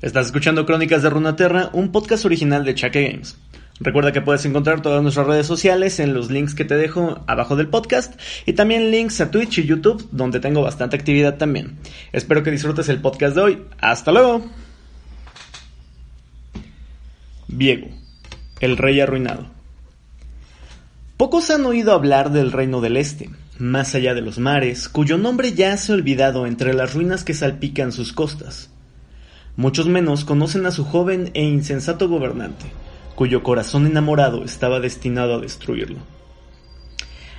Estás escuchando Crónicas de Runaterra, un podcast original de Chaque Games. Recuerda que puedes encontrar todas nuestras redes sociales en los links que te dejo abajo del podcast y también links a Twitch y YouTube donde tengo bastante actividad también. Espero que disfrutes el podcast de hoy. Hasta luego. Viego, el rey arruinado. Pocos han oído hablar del reino del este, más allá de los mares, cuyo nombre ya se ha olvidado entre las ruinas que salpican sus costas. Muchos menos conocen a su joven e insensato gobernante, cuyo corazón enamorado estaba destinado a destruirlo.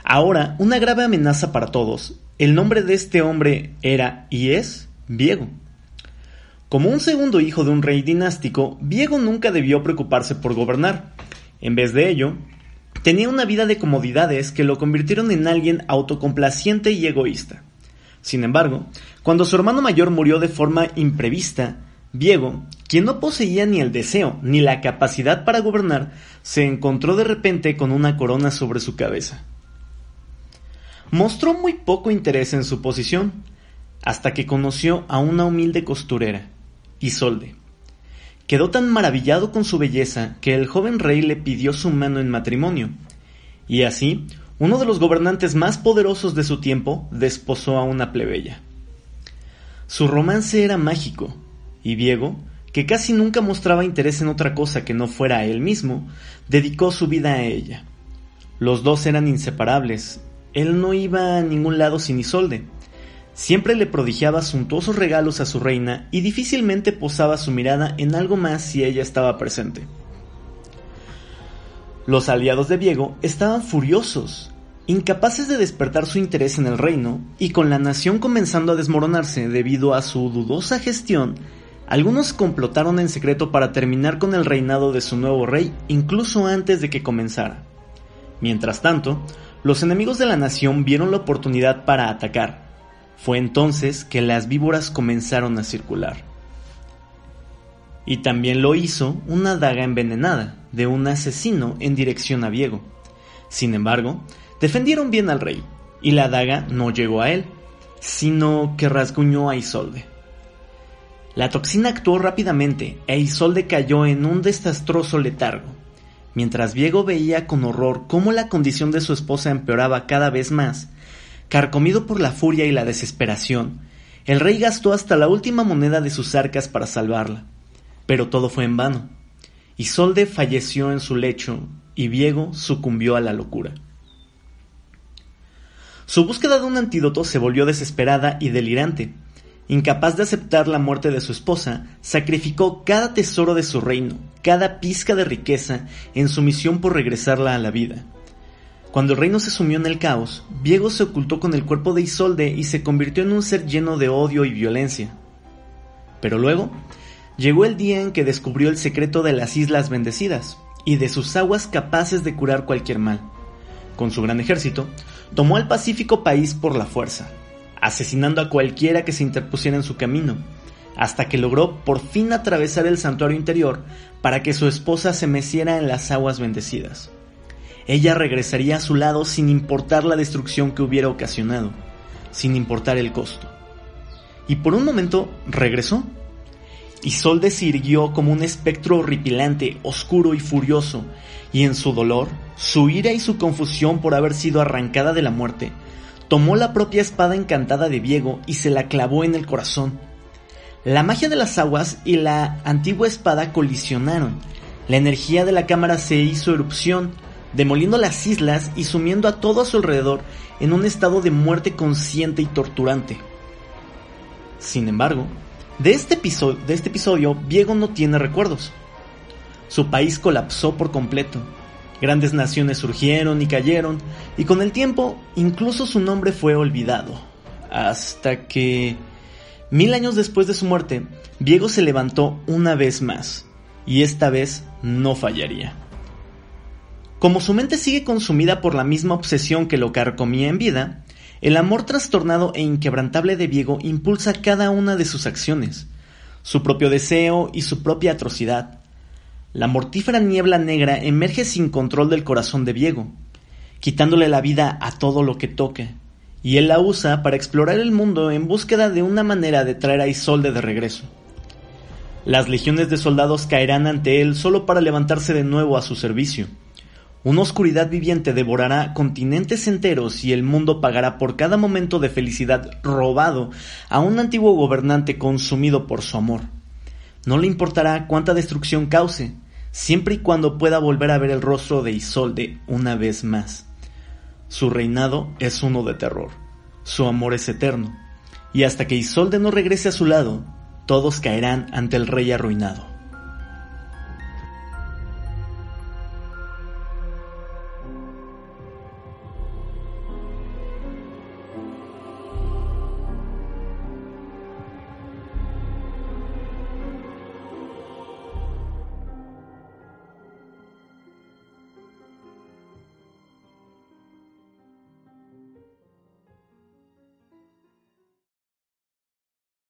Ahora, una grave amenaza para todos, el nombre de este hombre era y es Viego. Como un segundo hijo de un rey dinástico, Viego nunca debió preocuparse por gobernar. En vez de ello, tenía una vida de comodidades que lo convirtieron en alguien autocomplaciente y egoísta. Sin embargo, cuando su hermano mayor murió de forma imprevista, Viego, quien no poseía ni el deseo ni la capacidad para gobernar, se encontró de repente con una corona sobre su cabeza. Mostró muy poco interés en su posición, hasta que conoció a una humilde costurera, Isolde. Quedó tan maravillado con su belleza que el joven rey le pidió su mano en matrimonio, y así uno de los gobernantes más poderosos de su tiempo desposó a una plebeya. Su romance era mágico, y Diego, que casi nunca mostraba interés en otra cosa que no fuera él mismo, dedicó su vida a ella. Los dos eran inseparables. Él no iba a ningún lado sin Isolde. Siempre le prodigiaba suntuosos regalos a su reina y difícilmente posaba su mirada en algo más si ella estaba presente. Los aliados de Diego estaban furiosos, incapaces de despertar su interés en el reino, y con la nación comenzando a desmoronarse debido a su dudosa gestión, algunos complotaron en secreto para terminar con el reinado de su nuevo rey incluso antes de que comenzara. Mientras tanto, los enemigos de la nación vieron la oportunidad para atacar. Fue entonces que las víboras comenzaron a circular. Y también lo hizo una daga envenenada de un asesino en dirección a Diego. Sin embargo, defendieron bien al rey, y la daga no llegó a él, sino que rasguñó a Isolde. La toxina actuó rápidamente e Isolde cayó en un desastroso letargo. Mientras Diego veía con horror cómo la condición de su esposa empeoraba cada vez más, carcomido por la furia y la desesperación, el rey gastó hasta la última moneda de sus arcas para salvarla. Pero todo fue en vano. Isolde falleció en su lecho y Diego sucumbió a la locura. Su búsqueda de un antídoto se volvió desesperada y delirante, Incapaz de aceptar la muerte de su esposa, sacrificó cada tesoro de su reino, cada pizca de riqueza, en su misión por regresarla a la vida. Cuando el reino se sumió en el caos, Diego se ocultó con el cuerpo de Isolde y se convirtió en un ser lleno de odio y violencia. Pero luego, llegó el día en que descubrió el secreto de las Islas Bendecidas y de sus aguas capaces de curar cualquier mal. Con su gran ejército, tomó al pacífico país por la fuerza, asesinando a cualquiera que se interpusiera en su camino, hasta que logró por fin atravesar el santuario interior para que su esposa se meciera en las aguas bendecidas. Ella regresaría a su lado sin importar la destrucción que hubiera ocasionado, sin importar el costo. Y por un momento regresó. Y Solde se como un espectro horripilante, oscuro y furioso, y en su dolor, su ira y su confusión por haber sido arrancada de la muerte, tomó la propia espada encantada de Diego y se la clavó en el corazón. La magia de las aguas y la antigua espada colisionaron. La energía de la cámara se hizo erupción, demoliendo las islas y sumiendo a todo a su alrededor en un estado de muerte consciente y torturante. Sin embargo, de este episodio, de este episodio Diego no tiene recuerdos. Su país colapsó por completo Grandes naciones surgieron y cayeron, y con el tiempo incluso su nombre fue olvidado. Hasta que, mil años después de su muerte, Diego se levantó una vez más, y esta vez no fallaría. Como su mente sigue consumida por la misma obsesión que lo carcomía en vida, el amor trastornado e inquebrantable de Diego impulsa cada una de sus acciones, su propio deseo y su propia atrocidad, la mortífera niebla negra emerge sin control del corazón de Diego, quitándole la vida a todo lo que toque, y él la usa para explorar el mundo en búsqueda de una manera de traer a Isolde de regreso. Las legiones de soldados caerán ante él solo para levantarse de nuevo a su servicio. Una oscuridad viviente devorará continentes enteros y el mundo pagará por cada momento de felicidad robado a un antiguo gobernante consumido por su amor. No le importará cuánta destrucción cause, siempre y cuando pueda volver a ver el rostro de Isolde una vez más. Su reinado es uno de terror, su amor es eterno, y hasta que Isolde no regrese a su lado, todos caerán ante el rey arruinado.